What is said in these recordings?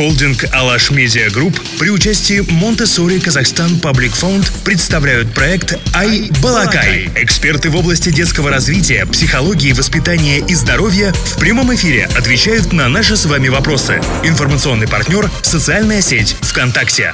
Холдинг «Алаш Media Group» при участии Montessori Kazakhstan Public Fund представляют проект «i-balaqai». Эксперты в области детского развития, психологии, воспитания и здоровья в прямом эфире отвечают на наши с вами вопросы. Информационный партнер – социальная сеть ВКонтакте.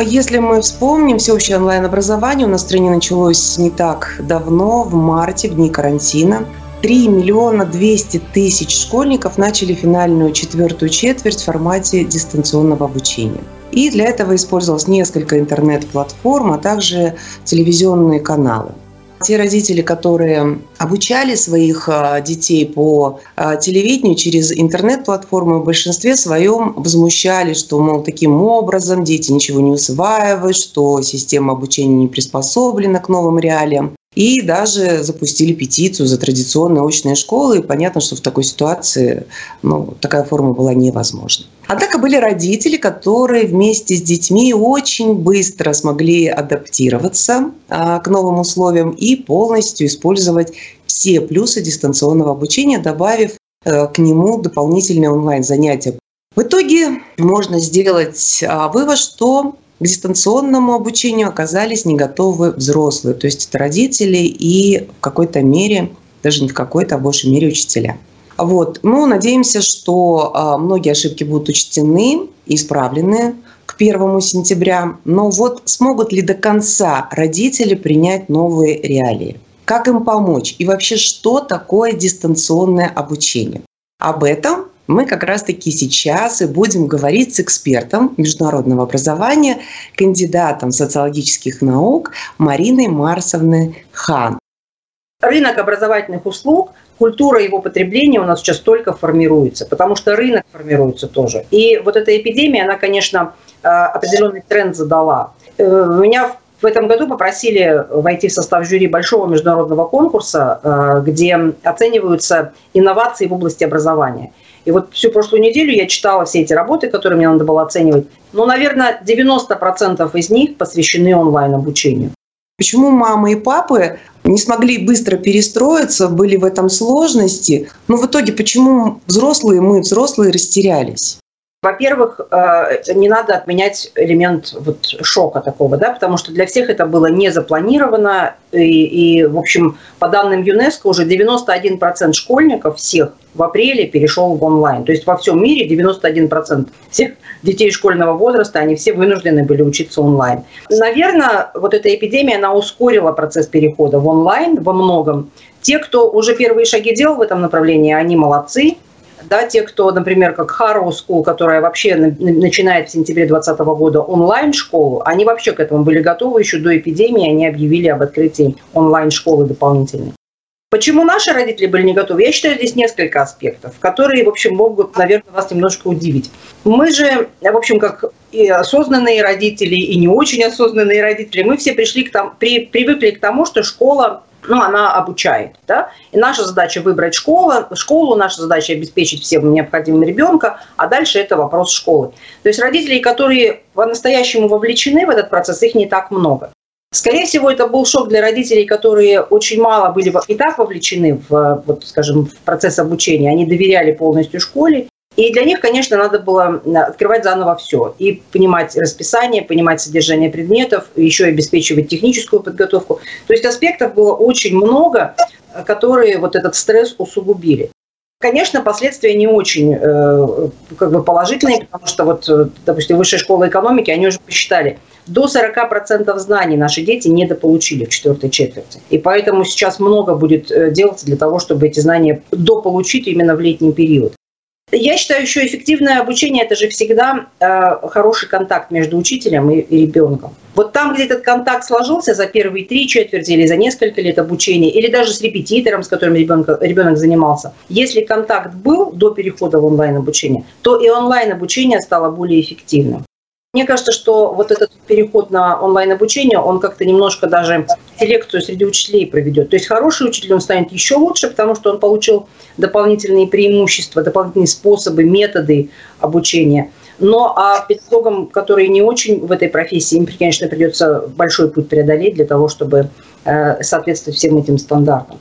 Если мы вспомним, всеобщее онлайн-образование у нас в началось не так давно, в марте, в дни карантина. 3 миллиона 200 тысяч школьников начали финальную четвертую четверть в формате дистанционного обучения. И для этого использовалось несколько интернет-платформ, а также телевизионные каналы. Те родители, которые обучали своих а, детей по а, телевидению через интернет-платформы, в большинстве своем возмущались, что, мол, таким образом дети ничего не усваивают, что система обучения не приспособлена к новым реалиям. И даже запустили петицию за традиционные очные школы. И понятно, что в такой ситуации ну, такая форма была невозможна. Однако были родители, которые вместе с детьми очень быстро смогли адаптироваться а, к новым условиям и полностью использовать все плюсы дистанционного обучения, добавив э, к нему дополнительные онлайн-занятия. В итоге можно сделать а, вывод, что к дистанционному обучению оказались не готовы взрослые, то есть это родители и в какой-то мере, даже не в какой-то, а в большей мере учителя. Вот. Ну, надеемся, что а, многие ошибки будут учтены и исправлены к 1 сентября. Но вот смогут ли до конца родители принять новые реалии? Как им помочь? И вообще, что такое дистанционное обучение? Об этом мы как раз-таки сейчас и будем говорить с экспертом международного образования, кандидатом социологических наук Мариной Марсовной Хан. Рынок образовательных услуг, культура его потребления у нас сейчас только формируется, потому что рынок формируется тоже. И вот эта эпидемия, она, конечно, э, определенный тренд задала. Э, меня в этом году попросили войти в состав жюри большого международного конкурса, э, где оцениваются инновации в области образования – и вот всю прошлую неделю я читала все эти работы, которые мне надо было оценивать. Ну, наверное, 90% из них посвящены онлайн-обучению. Почему мамы и папы не смогли быстро перестроиться, были в этом сложности? Но в итоге почему взрослые, мы взрослые растерялись? Во-первых, э, не надо отменять элемент вот шока такого, да, потому что для всех это было не запланировано. И, и в общем, по данным ЮНЕСКО, уже 91% школьников всех в апреле перешел в онлайн. То есть во всем мире 91% всех детей школьного возраста, они все вынуждены были учиться онлайн. Наверное, вот эта эпидемия, она ускорила процесс перехода в онлайн во многом. Те, кто уже первые шаги делал в этом направлении, они молодцы, да, те, кто, например, как Harrow School, которая вообще начинает в сентябре 2020 года онлайн-школу, они вообще к этому были готовы еще до эпидемии, они объявили об открытии онлайн-школы дополнительной. Почему наши родители были не готовы? Я считаю, здесь несколько аспектов, которые, в общем, могут, наверное, вас немножко удивить. Мы же, в общем, как и осознанные родители, и не очень осознанные родители, мы все пришли к тому, при, привыкли к тому, что школа ну, она обучает. Да? И наша задача выбрать школу, школу, наша задача обеспечить всем необходимым ребенка, а дальше это вопрос школы. То есть родителей, которые по-настоящему вовлечены в этот процесс, их не так много. Скорее всего, это был шок для родителей, которые очень мало были и так вовлечены в, вот, скажем, в процесс обучения. Они доверяли полностью школе. И для них, конечно, надо было открывать заново все. И понимать расписание, понимать содержание предметов, еще и обеспечивать техническую подготовку. То есть аспектов было очень много, которые вот этот стресс усугубили. Конечно, последствия не очень э, как бы положительные, потому что вот, допустим, высшая школа экономики, они уже посчитали, до 40% знаний наши дети недополучили в четвертой четверти. И поэтому сейчас много будет э, делаться для того, чтобы эти знания дополучить именно в летний период. Я считаю, еще эффективное обучение – это же всегда э, хороший контакт между учителем и, и ребенком. Вот там, где этот контакт сложился за первые три четверти или за несколько лет обучения, или даже с репетитором, с которым ребенок, ребенок занимался, если контакт был до перехода в онлайн-обучение, то и онлайн-обучение стало более эффективным. Мне кажется, что вот этот переход на онлайн-обучение, он как-то немножко даже селекцию среди учителей проведет. То есть хороший учитель, он станет еще лучше, потому что он получил дополнительные преимущества, дополнительные способы, методы обучения. Но а педагогам, которые не очень в этой профессии, им, конечно, придется большой путь преодолеть для того, чтобы э, соответствовать всем этим стандартам.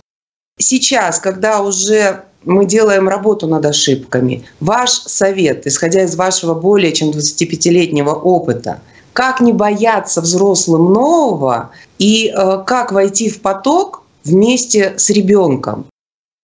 Сейчас, когда уже мы делаем работу над ошибками, ваш совет, исходя из вашего более чем 25-летнего опыта, как не бояться взрослым нового и э, как войти в поток вместе с ребенком?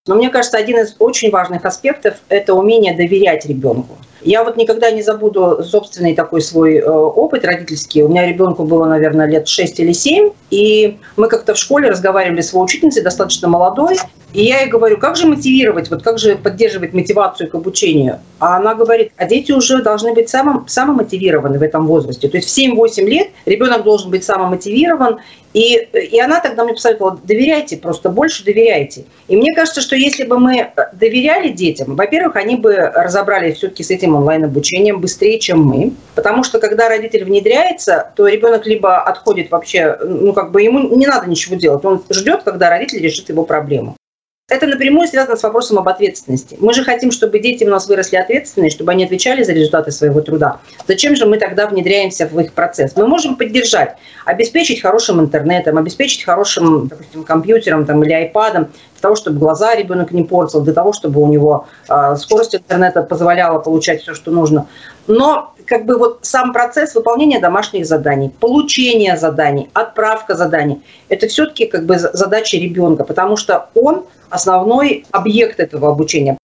Но мне кажется, один из очень важных аспектов – это умение доверять ребенку. Я вот никогда не забуду собственный такой свой э, опыт родительский. У меня ребенку было, наверное, лет 6 или 7, и мы как-то в школе разговаривали с его учительницей, достаточно молодой, и я ей говорю, как же мотивировать, вот как же поддерживать мотивацию к обучению? А она говорит, а дети уже должны быть самым, самомотивированы в этом возрасте. То есть в 7-8 лет ребенок должен быть самомотивирован, и, и она тогда мне посоветовала, доверяйте, просто больше доверяйте. И мне кажется, что если бы мы доверяли детям, во-первых, они бы разобрались все-таки с этим онлайн-обучением быстрее, чем мы. Потому что когда родитель внедряется, то ребенок либо отходит вообще, ну как бы ему не надо ничего делать, он ждет, когда родитель решит его проблему это напрямую связано с вопросом об ответственности. Мы же хотим, чтобы дети у нас выросли ответственные, чтобы они отвечали за результаты своего труда. Зачем же мы тогда внедряемся в их процесс? Мы можем поддержать, обеспечить хорошим интернетом, обеспечить хорошим, допустим, компьютером там, или айпадом, для того, чтобы глаза ребенок не портил, для того, чтобы у него э, скорость интернета позволяла получать все, что нужно. Но как бы вот сам процесс выполнения домашних заданий, получения заданий, отправка заданий, это все-таки как бы задача ребенка, потому что он основной объект этого обучения.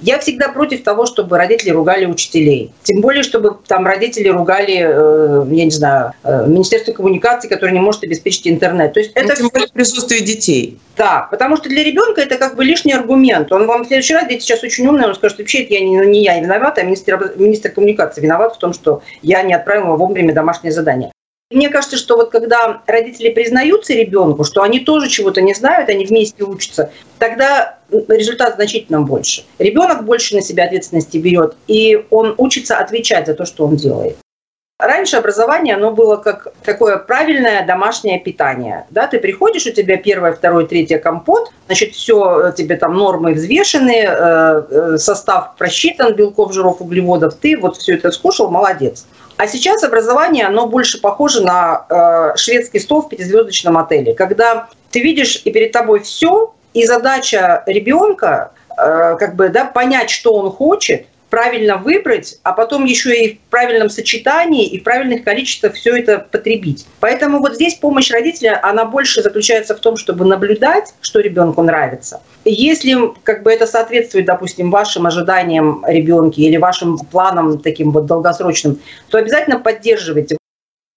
Я всегда против того, чтобы родители ругали учителей. Тем более, чтобы там родители ругали, э, я не знаю, э, Министерство коммуникаций, которое не может обеспечить интернет. То есть это ну, тем более присутствие детей. Да, потому что для ребенка это как бы лишний аргумент. Он вам в следующий раз, дети сейчас очень умные, он скажет, вообще это я не, не я виноват, а министр, министр коммуникации виноват в том, что я не отправила вовремя домашнее задание. Мне кажется, что вот когда родители признаются ребенку, что они тоже чего-то не знают, они вместе учатся, тогда результат значительно больше. Ребенок больше на себя ответственности берет, и он учится отвечать за то, что он делает. Раньше образование, оно было как такое правильное домашнее питание. Да, ты приходишь, у тебя первое, второе, третье компот, значит, все тебе там нормы взвешены, э, э, состав просчитан, белков, жиров, углеводов, ты вот все это скушал, молодец. А сейчас образование, оно больше похоже на э, шведский стол в пятизвездочном отеле, когда ты видишь и перед тобой все, и задача ребенка э, как бы да, понять, что он хочет, правильно выбрать, а потом еще и в правильном сочетании и в правильных количествах все это потребить. Поэтому вот здесь помощь родителя, она больше заключается в том, чтобы наблюдать, что ребенку нравится. Если как бы это соответствует, допустим, вашим ожиданиям ребенка или вашим планам таким вот долгосрочным, то обязательно поддерживайте.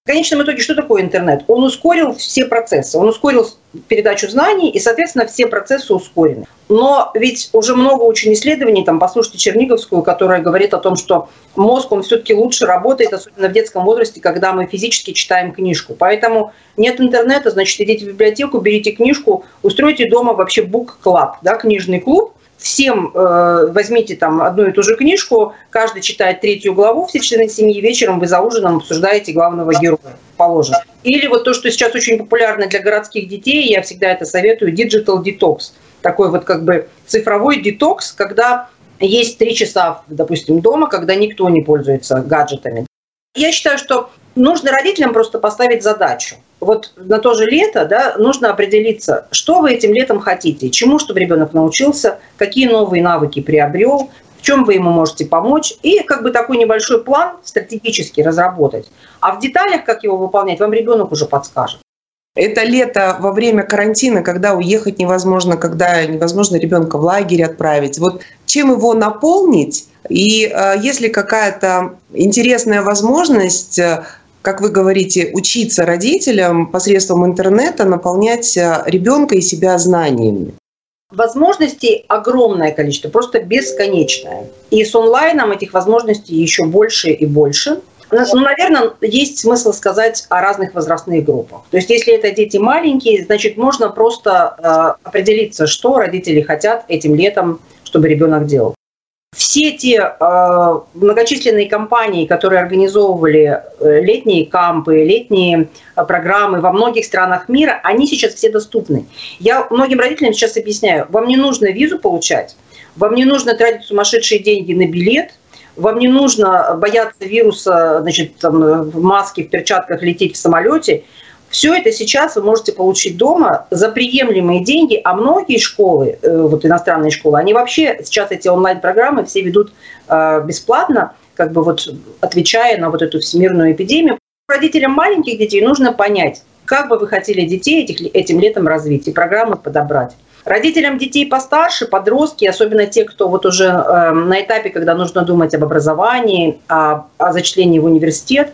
В конечном итоге, что такое интернет? Он ускорил все процессы, он ускорил передачу знаний, и, соответственно, все процессы ускорены. Но ведь уже много очень исследований, там, послушайте Черниговскую, которая говорит о том, что мозг, он все-таки лучше работает, особенно в детском возрасте, когда мы физически читаем книжку. Поэтому нет интернета, значит, идите в библиотеку, берите книжку, устройте дома вообще club, да, книжный клуб, всем э, возьмите там одну и ту же книжку, каждый читает третью главу, все члены семьи, вечером вы за ужином обсуждаете главного героя, положим. Или вот то, что сейчас очень популярно для городских детей, я всегда это советую, digital detox. Такой вот как бы цифровой детокс, когда есть три часа, допустим, дома, когда никто не пользуется гаджетами. Я считаю, что нужно родителям просто поставить задачу. Вот на то же лето да, нужно определиться, что вы этим летом хотите, чему, чтобы ребенок научился, какие новые навыки приобрел, в чем вы ему можете помочь, и как бы такой небольшой план стратегически разработать. А в деталях, как его выполнять, вам ребенок уже подскажет. Это лето во время карантина, когда уехать невозможно, когда невозможно ребенка в лагерь отправить. Вот чем его наполнить? И э, если какая-то интересная возможность, э, как вы говорите, учиться родителям посредством интернета, наполнять э, ребенка и себя знаниями. Возможностей огромное количество, просто бесконечное. И с онлайном этих возможностей еще больше и больше. Ну, наверное, есть смысл сказать о разных возрастных группах. То есть, если это дети маленькие, значит, можно просто э, определиться, что родители хотят этим летом, чтобы ребенок делал. Все те э, многочисленные компании, которые организовывали э, летние кампы, летние э, программы во многих странах мира, они сейчас все доступны. Я многим родителям сейчас объясняю, вам не нужно визу получать, вам не нужно тратить сумасшедшие деньги на билет, вам не нужно бояться вируса, значит, там, в маске, в перчатках лететь в самолете. Все это сейчас вы можете получить дома за приемлемые деньги, а многие школы, э, вот иностранные школы, они вообще сейчас эти онлайн-программы все ведут э, бесплатно, как бы вот отвечая на вот эту всемирную эпидемию. Родителям маленьких детей нужно понять, как бы вы хотели детей этих, этим летом развить и программы подобрать. Родителям детей постарше, подростки, особенно те, кто вот уже э, на этапе, когда нужно думать об образовании, о, о зачислении в университет,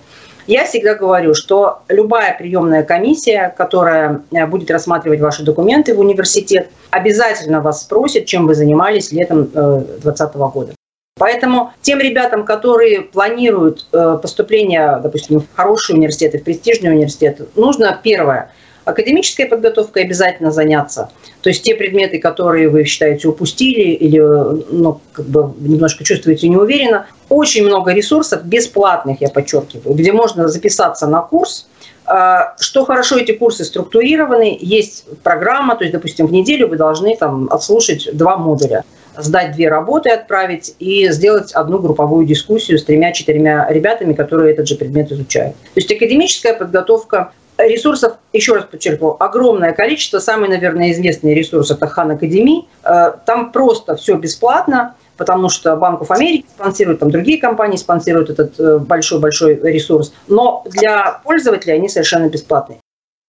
я всегда говорю, что любая приемная комиссия, которая э, будет рассматривать ваши документы в университет, обязательно вас спросит, чем вы занимались летом 2020 э, года. Поэтому тем ребятам, которые планируют э, поступление, допустим, в хороший университет, в престижный университет, нужно первое – академической подготовкой обязательно заняться. То есть те предметы, которые вы считаете упустили или ну, как бы немножко чувствуете неуверенно. Очень много ресурсов, бесплатных, я подчеркиваю, где можно записаться на курс, а, что хорошо, эти курсы структурированы, есть программа, то есть, допустим, в неделю вы должны там отслушать два модуля сдать две работы, отправить и сделать одну групповую дискуссию с тремя-четырьмя ребятами, которые этот же предмет изучают. То есть академическая подготовка Ресурсов, еще раз подчеркну, огромное количество. Самый, наверное, известный ресурс – это Хан Академи. Э, там просто все бесплатно, потому что Банков Америки спонсирует, там другие компании спонсируют этот э, большой-большой ресурс. Но для пользователя они совершенно бесплатные.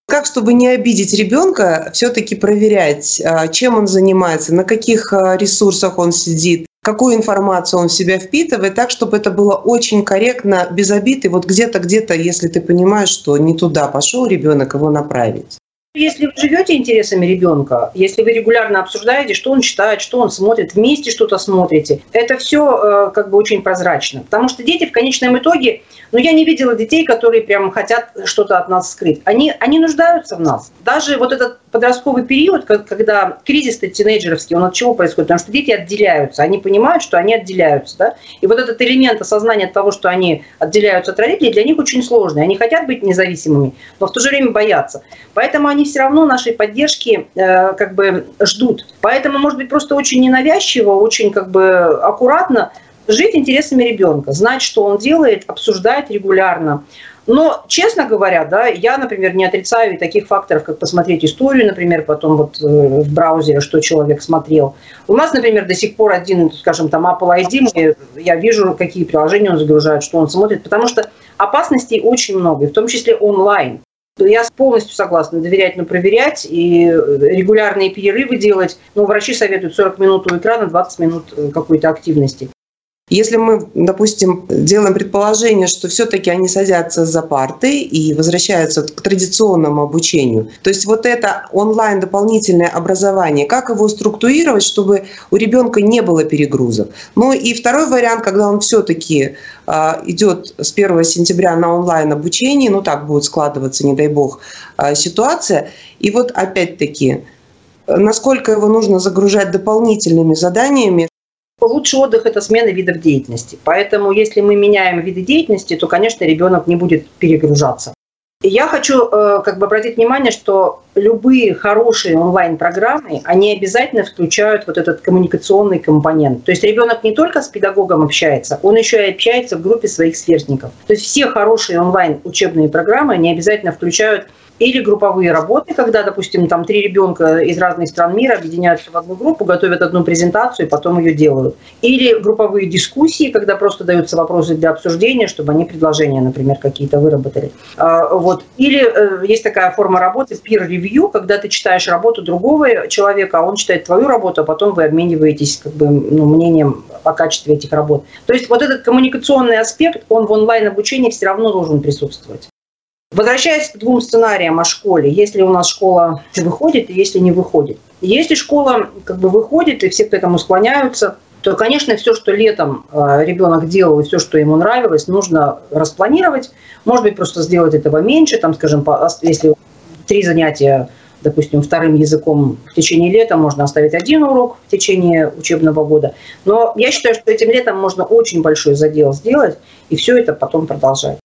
Как, чтобы не обидеть ребенка, все-таки проверять, а, чем он занимается, на каких а, ресурсах он сидит, какую информацию он в себя впитывает, так, чтобы это было очень корректно, без обид. И вот где-то, где-то, если ты понимаешь, что не туда пошел ребенок, его направить. Если вы живете интересами ребенка, если вы регулярно обсуждаете, что он читает, что он смотрит, вместе что-то смотрите, это все э, как бы очень прозрачно. Потому что дети в конечном итоге, ну я не видела детей, которые прям хотят что-то от нас скрыть. Они, они нуждаются в нас. Даже вот этот подростковый период, когда кризис тинейджеровский, он от чего происходит? Потому что дети отделяются, они понимают, что они отделяются. Да? И вот этот элемент осознания того, что они отделяются от родителей, для них очень сложный. Они хотят быть независимыми, но в то же время боятся. Поэтому они все равно нашей поддержки э, как бы ждут. Поэтому, может быть, просто очень ненавязчиво, очень как бы аккуратно жить интересами ребенка, знать, что он делает, обсуждать регулярно. Но, честно говоря, да, я, например, не отрицаю таких факторов, как посмотреть историю, например, потом вот э, в браузере, что человек смотрел. У нас, например, до сих пор один, скажем, там Apple ID, я вижу, какие приложения он загружает, что он смотрит, потому что опасностей очень много, в том числе онлайн. Я полностью согласна доверять, но проверять и регулярные перерывы делать. Ну, врачи советуют 40 минут у экрана, 20 минут э, какой-то активности. Если мы, допустим, делаем предположение, что все-таки они садятся за парты и возвращаются к традиционному обучению, то есть вот это онлайн дополнительное образование, как его структурировать, чтобы у ребенка не было перегрузок. Ну и второй вариант, когда он все-таки а, идет с 1 сентября на онлайн обучение, ну так будет складываться, не дай бог, а, ситуация. И вот опять-таки, насколько его нужно загружать дополнительными заданиями, Лучший отдых – это смена видов деятельности. Поэтому если мы меняем виды деятельности, то, конечно, ребенок не будет перегружаться. Я хочу э, как бы обратить внимание, что любые хорошие онлайн-программы, они обязательно включают вот этот коммуникационный компонент. То есть ребенок не только с педагогом общается, он еще и общается в группе своих сверстников. То есть все хорошие онлайн-учебные программы, они обязательно включают или групповые работы, когда, допустим, там три ребенка из разных стран мира объединяются в одну группу, готовят одну презентацию и потом ее делают. Или групповые дискуссии, когда просто даются вопросы для обсуждения, чтобы они предложения, например, какие-то выработали. А, вот. Или э, есть такая форма работы peer review, когда ты читаешь работу другого человека, а он читает твою работу, а потом вы обмениваетесь как бы, ну, мнением о качестве этих работ. То есть вот этот коммуникационный аспект, он в онлайн-обучении все равно должен присутствовать. Возвращаясь к двум сценариям о школе, если у нас школа выходит и если не выходит. Если школа как бы выходит и все к этому склоняются, то, конечно, все, что летом э, ребенок делал и все, что ему нравилось, нужно распланировать. Может быть, просто сделать этого меньше, там, скажем, если три занятия, допустим, вторым языком в течение лета, можно оставить один урок в течение учебного года. Но я считаю, что этим летом можно очень большой задел сделать и все это потом продолжать.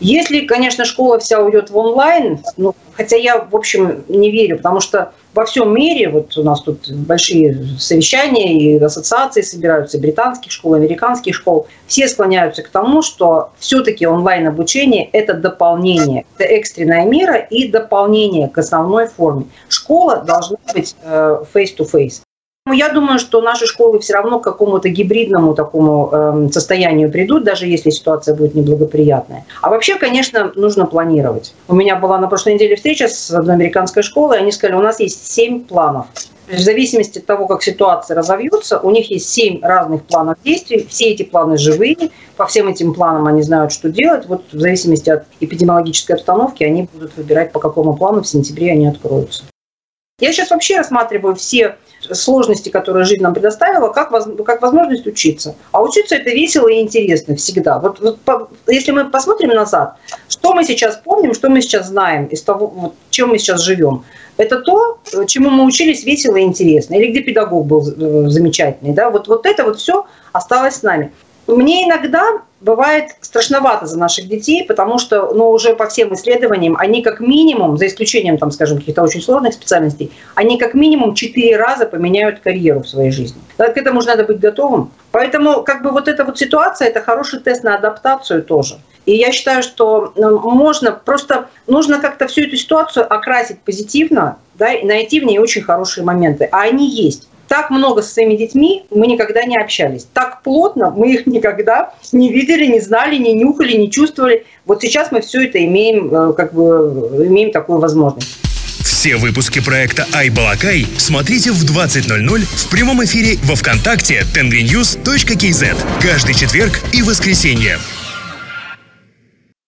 Если, конечно, школа вся уйдет в онлайн, ну, хотя я, в общем, не верю, потому что во всем мире, вот у нас тут большие совещания и ассоциации собираются, британских школ, американских школ, все склоняются к тому, что все-таки онлайн-обучение – это дополнение, это экстренная мера и дополнение к основной форме. Школа должна быть э, face-to-face. Я думаю, что наши школы все равно к какому-то гибридному такому э, состоянию придут, даже если ситуация будет неблагоприятная. А вообще, конечно, нужно планировать. У меня была на прошлой неделе встреча с одной американской школой, и они сказали, у нас есть семь планов. В зависимости от того, как ситуация разовьется, у них есть семь разных планов действий. Все эти планы живые. По всем этим планам они знают, что делать. Вот в зависимости от эпидемиологической обстановки они будут выбирать, по какому плану в сентябре они откроются. Я сейчас вообще рассматриваю все сложности, которые жизнь нам предоставила, как, как возможность учиться. А учиться это весело и интересно всегда. Вот, вот по, если мы посмотрим назад, что мы сейчас помним, что мы сейчас знаем из того, вот, чем мы сейчас живем, это то, чему мы учились весело и интересно, или где педагог был э, замечательный. Да? Вот, вот это вот все осталось с нами. Мне иногда бывает страшновато за наших детей, потому что, ну, уже по всем исследованиям, они как минимум, за исключением, там, скажем, каких-то очень сложных специальностей, они как минимум четыре раза поменяют карьеру в своей жизни. К этому же надо быть готовым. Поэтому, как бы, вот эта вот ситуация, это хороший тест на адаптацию тоже. И я считаю, что ну, можно просто, нужно как-то всю эту ситуацию окрасить позитивно, да, и найти в ней очень хорошие моменты. А они есть так много со своими детьми мы никогда не общались. Так плотно мы их никогда не видели, не знали, не нюхали, не чувствовали. Вот сейчас мы все это имеем, э, как бы, имеем такую возможность. Все выпуски проекта «Айбалакай» смотрите в 20.00 в прямом эфире во Вконтакте tengrnews.kz каждый четверг и воскресенье.